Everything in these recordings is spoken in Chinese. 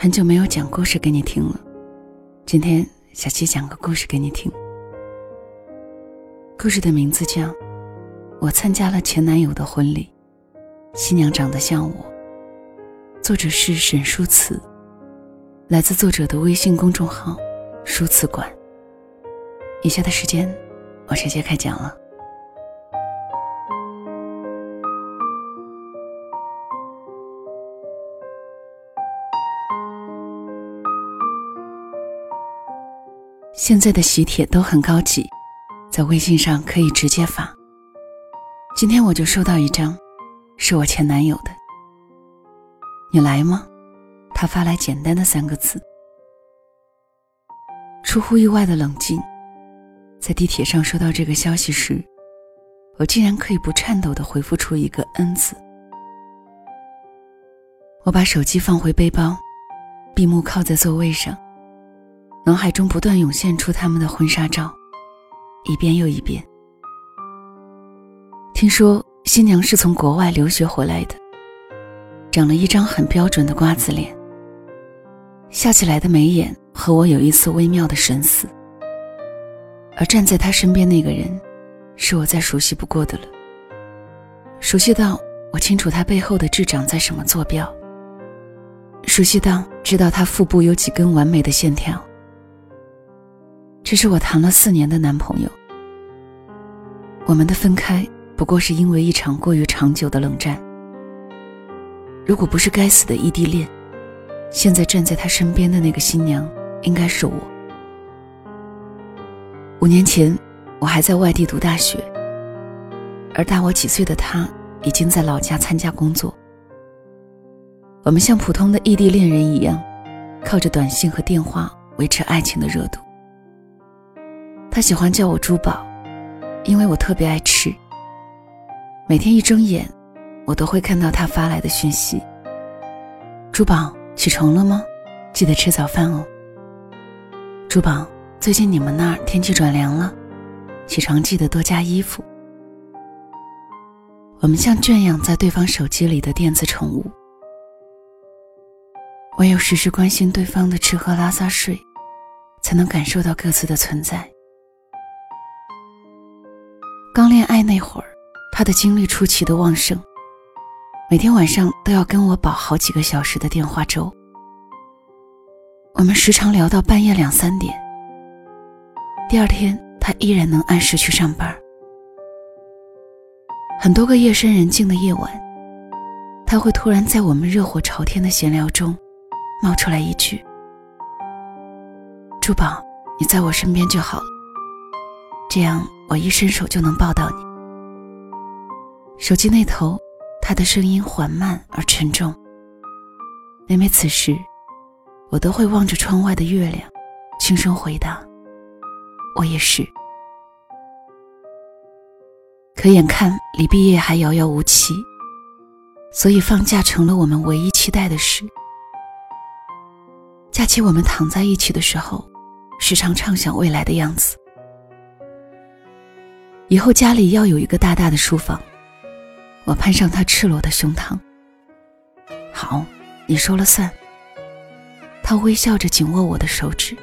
很久没有讲故事给你听了，今天小七讲个故事给你听。故事的名字叫《我参加了前男友的婚礼》，新娘长得像我。作者是沈书慈，来自作者的微信公众号“书慈馆”。以下的时间，我直接开讲了。现在的喜帖都很高级，在微信上可以直接发。今天我就收到一张，是我前男友的。你来吗？他发来简单的三个字。出乎意外的冷静，在地铁上收到这个消息时，我竟然可以不颤抖的回复出一个“恩”字。我把手机放回背包，闭目靠在座位上。脑海中不断涌现出他们的婚纱照，一遍又一遍。听说新娘是从国外留学回来的，长了一张很标准的瓜子脸，笑起来的眉眼和我有一丝微妙的神似。而站在她身边那个人，是我再熟悉不过的了，熟悉到我清楚他背后的痣长在什么坐标，熟悉到知道他腹部有几根完美的线条。这是我谈了四年的男朋友。我们的分开不过是因为一场过于长久的冷战。如果不是该死的异地恋，现在站在他身边的那个新娘应该是我。五年前，我还在外地读大学，而大我几岁的他已经在老家参加工作。我们像普通的异地恋人一样，靠着短信和电话维持爱情的热度。他喜欢叫我珠宝，因为我特别爱吃。每天一睁眼，我都会看到他发来的讯息：“珠宝起床了吗？记得吃早饭哦。”“珠宝，最近你们那儿天气转凉了，起床记得多加衣服。”我们像圈养在对方手机里的电子宠物，唯有时时关心对方的吃喝拉撒睡，才能感受到各自的存在。刚恋爱那会儿，他的精力出奇的旺盛，每天晚上都要跟我煲好几个小时的电话粥。我们时常聊到半夜两三点。第二天，他依然能按时去上班。很多个夜深人静的夜晚，他会突然在我们热火朝天的闲聊中，冒出来一句：“珠宝，你在我身边就好了。”这样。我一伸手就能抱到你。手机那头，他的声音缓慢而沉重。每每此时，我都会望着窗外的月亮，轻声回答：“我也是。”可眼看离毕业还遥遥无期，所以放假成了我们唯一期待的事。假期我们躺在一起的时候，时常畅想未来的样子。以后家里要有一个大大的书房，我攀上他赤裸的胸膛。好，你说了算。他微笑着紧握我的手指。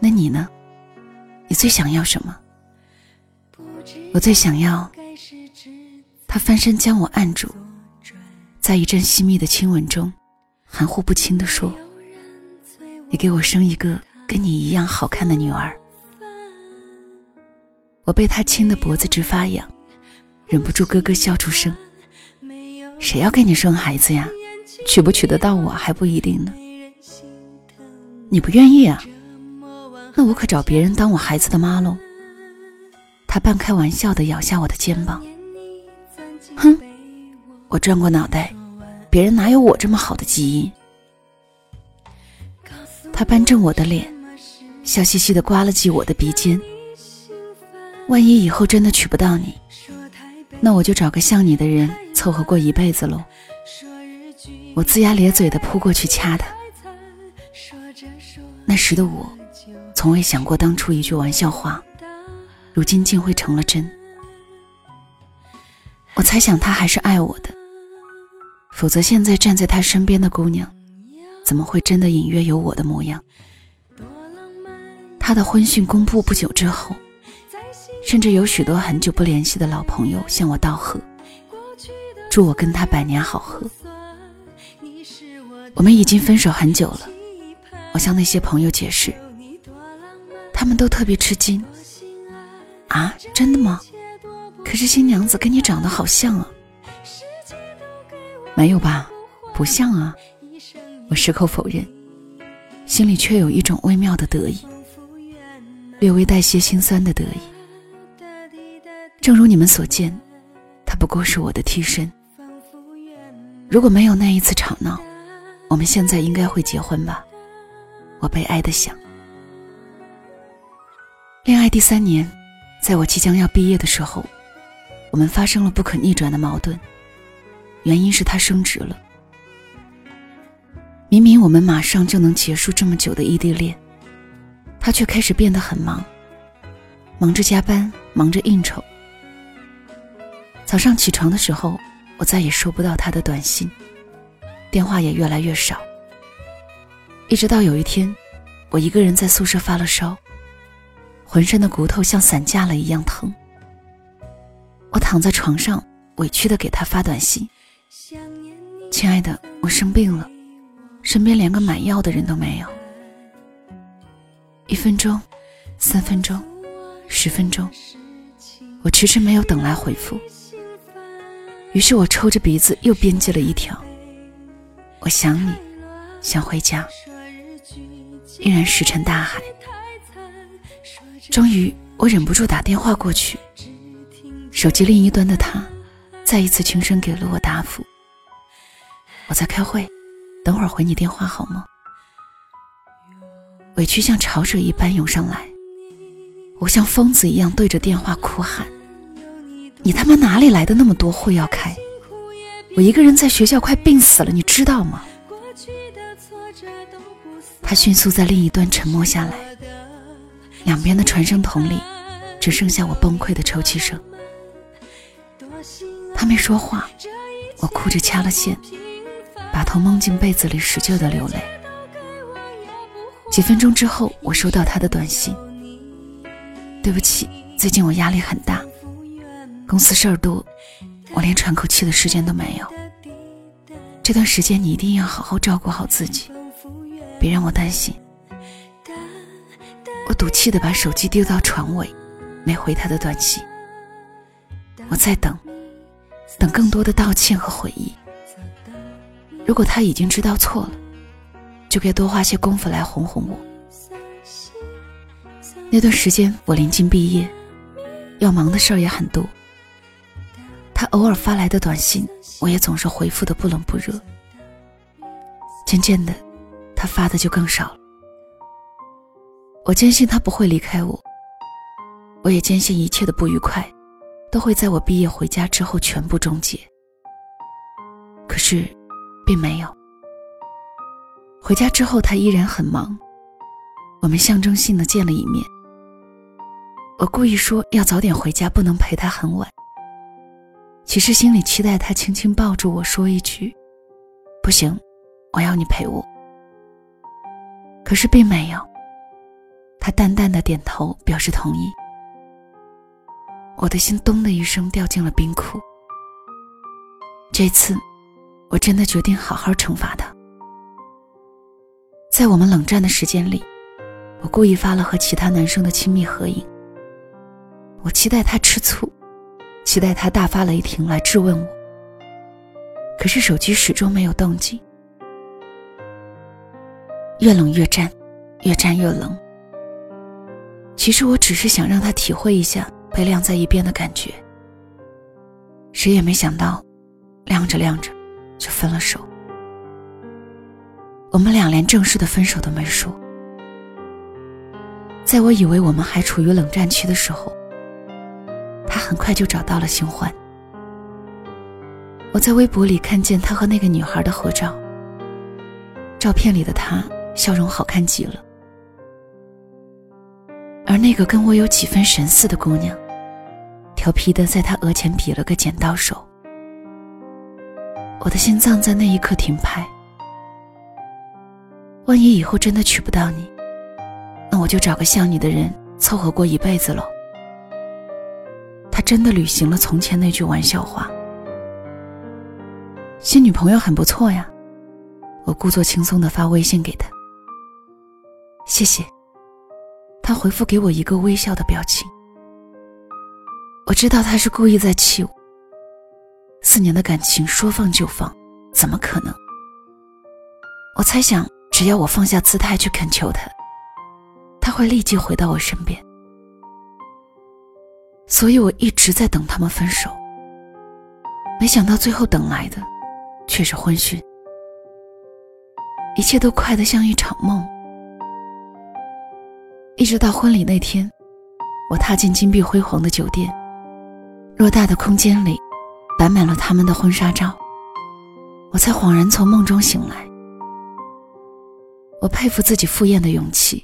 那你呢？你最想要什么？我最想要。他翻身将我按住，在一阵细密的亲吻中，含糊不清地说：“你给我生一个跟你一样好看的女儿。”我被他亲的脖子直发痒，忍不住咯咯笑出声。谁要给你生孩子呀？娶不娶得到我还不一定呢。你不愿意啊？那我可找别人当我孩子的妈喽。他半开玩笑的咬下我的肩膀。哼，我转过脑袋，别人哪有我这么好的基因？他扳正我的脸，笑嘻嘻的刮了记我的鼻尖。万一以后真的娶不到你，那我就找个像你的人凑合过一辈子喽。我龇牙咧嘴的扑过去掐他。那时的我，从未想过当初一句玩笑话，如今竟会成了真。我猜想他还是爱我的，否则现在站在他身边的姑娘，怎么会真的隐约有我的模样？他的婚讯公布不久之后，甚至有许多很久不联系的老朋友向我道贺，祝我跟他百年好合。我们已经分手很久了，我向那些朋友解释，他们都特别吃惊。啊，真的吗？可是新娘子跟你长得好像啊。没有吧，不像啊。我矢口否认，心里却有一种微妙的得意，略微带些心酸的得意。正如你们所见，他不过是我的替身。如果没有那一次吵闹，我们现在应该会结婚吧？我悲哀的想。恋爱第三年，在我即将要毕业的时候，我们发生了不可逆转的矛盾，原因是他升职了。明明我们马上就能结束这么久的异地恋，他却开始变得很忙，忙着加班，忙着应酬。早上起床的时候，我再也收不到他的短信，电话也越来越少。一直到有一天，我一个人在宿舍发了烧，浑身的骨头像散架了一样疼。我躺在床上，委屈的给他发短信：“亲爱的，我生病了。”身边连个买药的人都没有。一分钟，三分钟，十分钟，我迟迟没有等来回复。于是我抽着鼻子又编辑了一条：“我想你，想回家。”依然石沉大海。终于，我忍不住打电话过去，手机另一端的他，再一次轻声给了我答复：“我在开会。”等会儿回你电话好吗？委屈像潮水一般涌上来，我像疯子一样对着电话哭喊：“你他妈哪里来的那么多会要开？我一个人在学校快病死了，你知道吗？”他迅速在另一端沉默下来，两边的传声筒里只剩下我崩溃的抽泣声。他没说话，我哭着掐了线。把头蒙进被子里，使劲的流泪。几分钟之后，我收到他的短信：“对不起，最近我压力很大，公司事儿多，我连喘口气的时间都没有。这段时间你一定要好好照顾好自己，别让我担心。”我赌气的把手机丢到床尾，没回他的短信。我在等，等更多的道歉和悔意。如果他已经知道错了，就该多花些功夫来哄哄我。那段时间我临近毕业，要忙的事儿也很多。他偶尔发来的短信，我也总是回复的不冷不热。渐渐的，他发的就更少了。我坚信他不会离开我，我也坚信一切的不愉快，都会在我毕业回家之后全部终结。可是。并没有。回家之后，他依然很忙。我们象征性的见了一面。我故意说要早点回家，不能陪他很晚。其实心里期待他轻轻抱住我说一句：“不行，我要你陪我。”可是并没有。他淡淡的点头表示同意。我的心咚的一声掉进了冰窟。这次。我真的决定好好惩罚他。在我们冷战的时间里，我故意发了和其他男生的亲密合影。我期待他吃醋，期待他大发雷霆来质问我。可是手机始终没有动静。越冷越战，越战越冷。其实我只是想让他体会一下被晾在一边的感觉。谁也没想到，晾着晾着。就分了手，我们俩连正式的分手都没说。在我以为我们还处于冷战期的时候，很快就找到了新欢。我在微博里看见他和那个女孩的合照，照片里的他笑容好看极了，而那个跟我有几分神似的姑娘，调皮的在他额前比了个剪刀手。我的心脏在那一刻停拍。万一以后真的娶不到你，那我就找个像你的人凑合过一辈子喽。他真的履行了从前那句玩笑话。新女朋友很不错呀，我故作轻松的发微信给他。谢谢。他回复给我一个微笑的表情。我知道他是故意在气我。四年的感情说放就放，怎么可能？我猜想，只要我放下姿态去恳求他，他会立即回到我身边。所以我一直在等他们分手。没想到最后等来的，却是婚讯。一切都快得像一场梦。一直到婚礼那天，我踏进金碧辉煌的酒店，偌大的空间里。摆满了他们的婚纱照，我才恍然从梦中醒来。我佩服自己赴宴的勇气。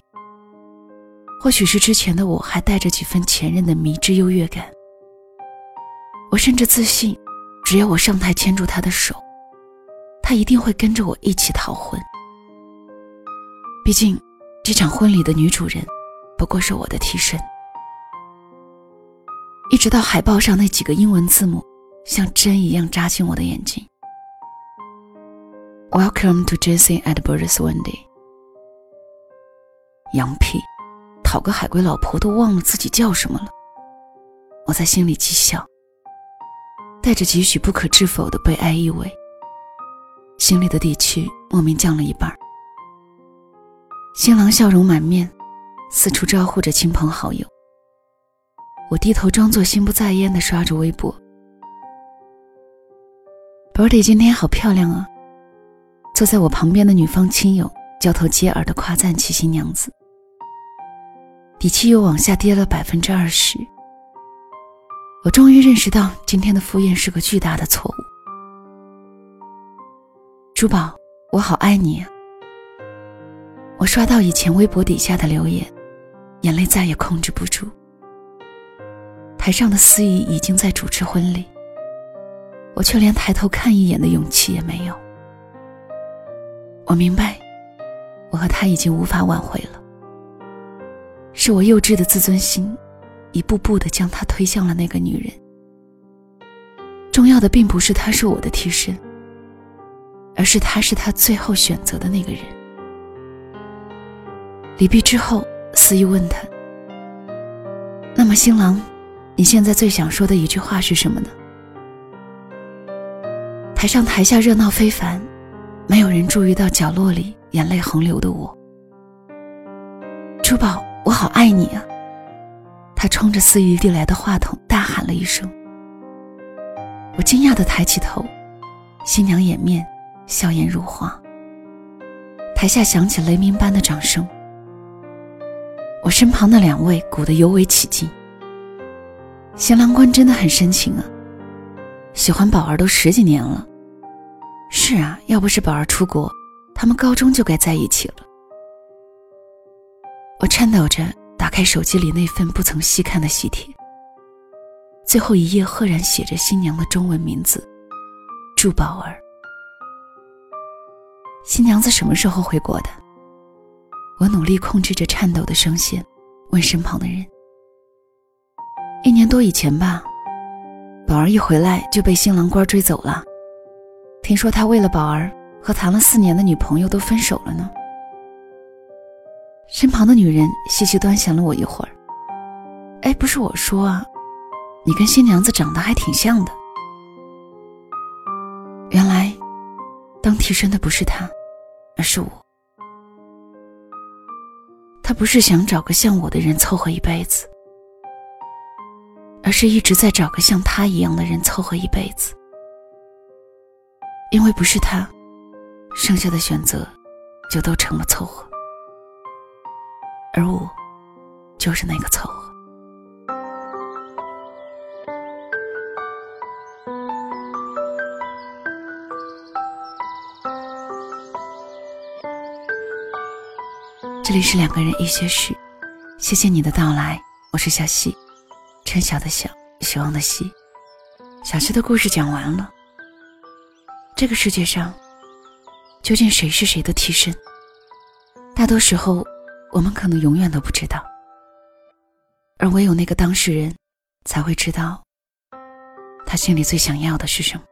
或许是之前的我还带着几分前任的迷之优越感。我甚至自信，只要我上台牵住他的手，他一定会跟着我一起逃婚。毕竟，这场婚礼的女主人不过是我的替身。一直到海报上那几个英文字母。像针一样扎进我的眼睛。Welcome to Jesse and Bruce Wendy。羊屁，讨个海归老婆都忘了自己叫什么了。我在心里讥笑，带着几许不可置否的悲哀意味，心里的底气莫名降了一半。新郎笑容满面，四处招呼着亲朋好友。我低头装作心不在焉的刷着微博。Brody 今天好漂亮啊！坐在我旁边的女方亲友交头接耳的夸赞起新娘子，底气又往下跌了百分之二十。我终于认识到今天的赴宴是个巨大的错误。珠宝，我好爱你啊！我刷到以前微博底下的留言，眼泪再也控制不住。台上的司仪已经在主持婚礼。我却连抬头看一眼的勇气也没有。我明白，我和他已经无法挽回了。是我幼稚的自尊心，一步步的将他推向了那个女人。重要的并不是他是我的替身，而是他是他最后选择的那个人。离别之后，司仪问他：“那么，新郎，你现在最想说的一句话是什么呢？”台上台下热闹非凡，没有人注意到角落里眼泪横流的我。珠宝，好爱你啊！他冲着司仪递来的话筒大喊了一声。我惊讶的抬起头，新娘掩面，笑颜如花。台下响起雷鸣般的掌声。我身旁的两位鼓得尤为起劲。新郎官真的很深情啊。喜欢宝儿都十几年了。是啊，要不是宝儿出国，他们高中就该在一起了。我颤抖着打开手机里那份不曾细看的喜帖，最后一页赫然写着新娘的中文名字：祝宝儿。新娘子什么时候回国的？我努力控制着颤抖的声线，问身旁的人：“一年多以前吧。”宝儿一回来就被新郎官追走了，听说他为了宝儿和谈了四年的女朋友都分手了呢。身旁的女人细细端详了我一会儿，哎，不是我说啊，你跟新娘子长得还挺像的。原来，当替身的不是他，而是我。他不是想找个像我的人凑合一辈子。而是一直在找个像他一样的人凑合一辈子，因为不是他，剩下的选择就都成了凑合，而我就是那个凑合。这里是两个人一些事，谢谢你的到来，我是小溪。春晓的晓，希望的希，小溪的故事讲完了。这个世界上，究竟谁是谁的替身？大多时候，我们可能永远都不知道，而唯有那个当事人，才会知道，他心里最想要的是什么。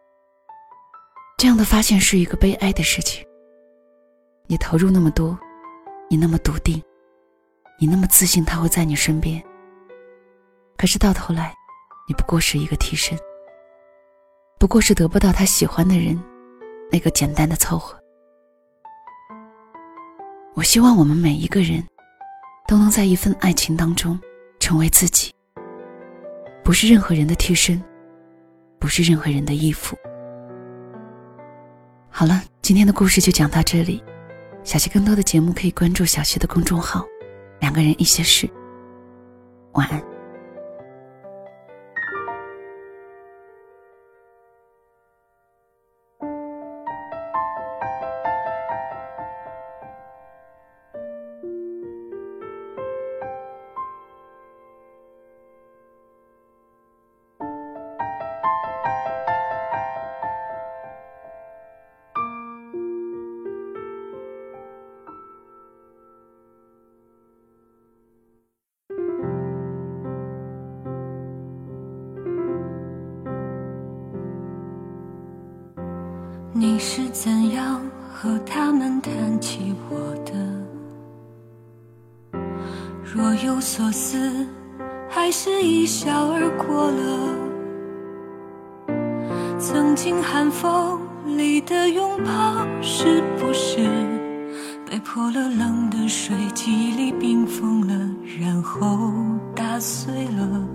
这样的发现是一个悲哀的事情。你投入那么多，你那么笃定，你那么自信他会在你身边，可是到头来，你不过是一个替身，不过是得不到他喜欢的人，那个简单的凑合。我希望我们每一个人，都能在一份爱情当中成为自己，不是任何人的替身，不是任何人的衣服。好了，今天的故事就讲到这里。小溪更多的节目可以关注小溪的公众号“两个人一些事”。晚安。你是怎样和他们谈起我的？若有所思，还是一笑而过了？曾经寒风里的拥抱，是不是被泼了冷的水，记忆里冰封了，然后打碎了？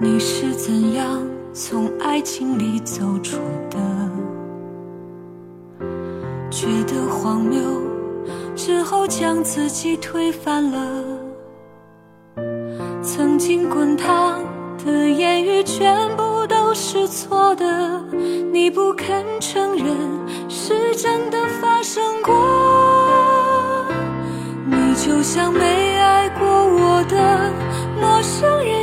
你是怎样？从爱情里走出的，觉得荒谬之后将自己推翻了。曾经滚烫的言语全部都是错的，你不肯承认是真的发生过。你就像没爱过我的陌生人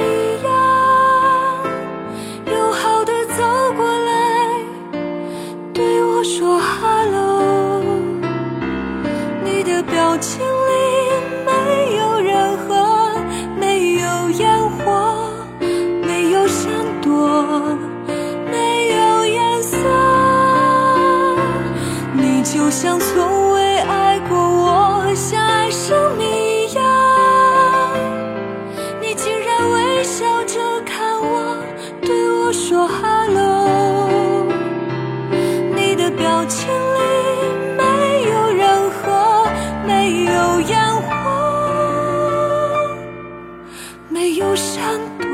有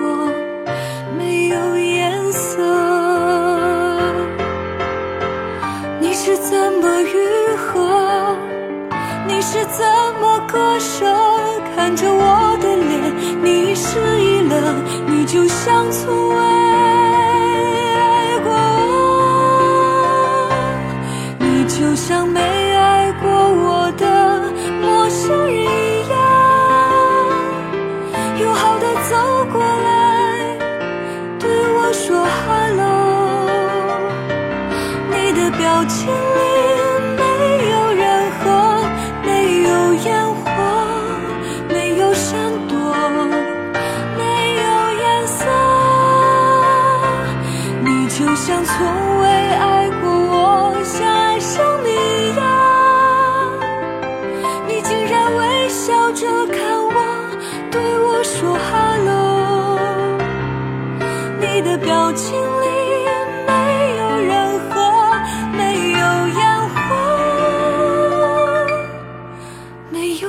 千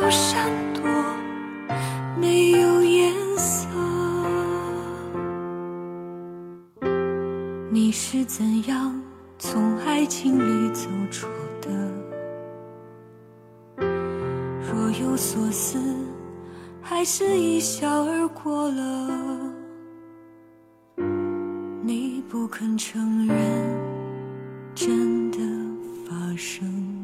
没有闪躲，没有颜色。你是怎样从爱情里走出的？若有所思，还是一笑而过了？你不肯承认，真的发生。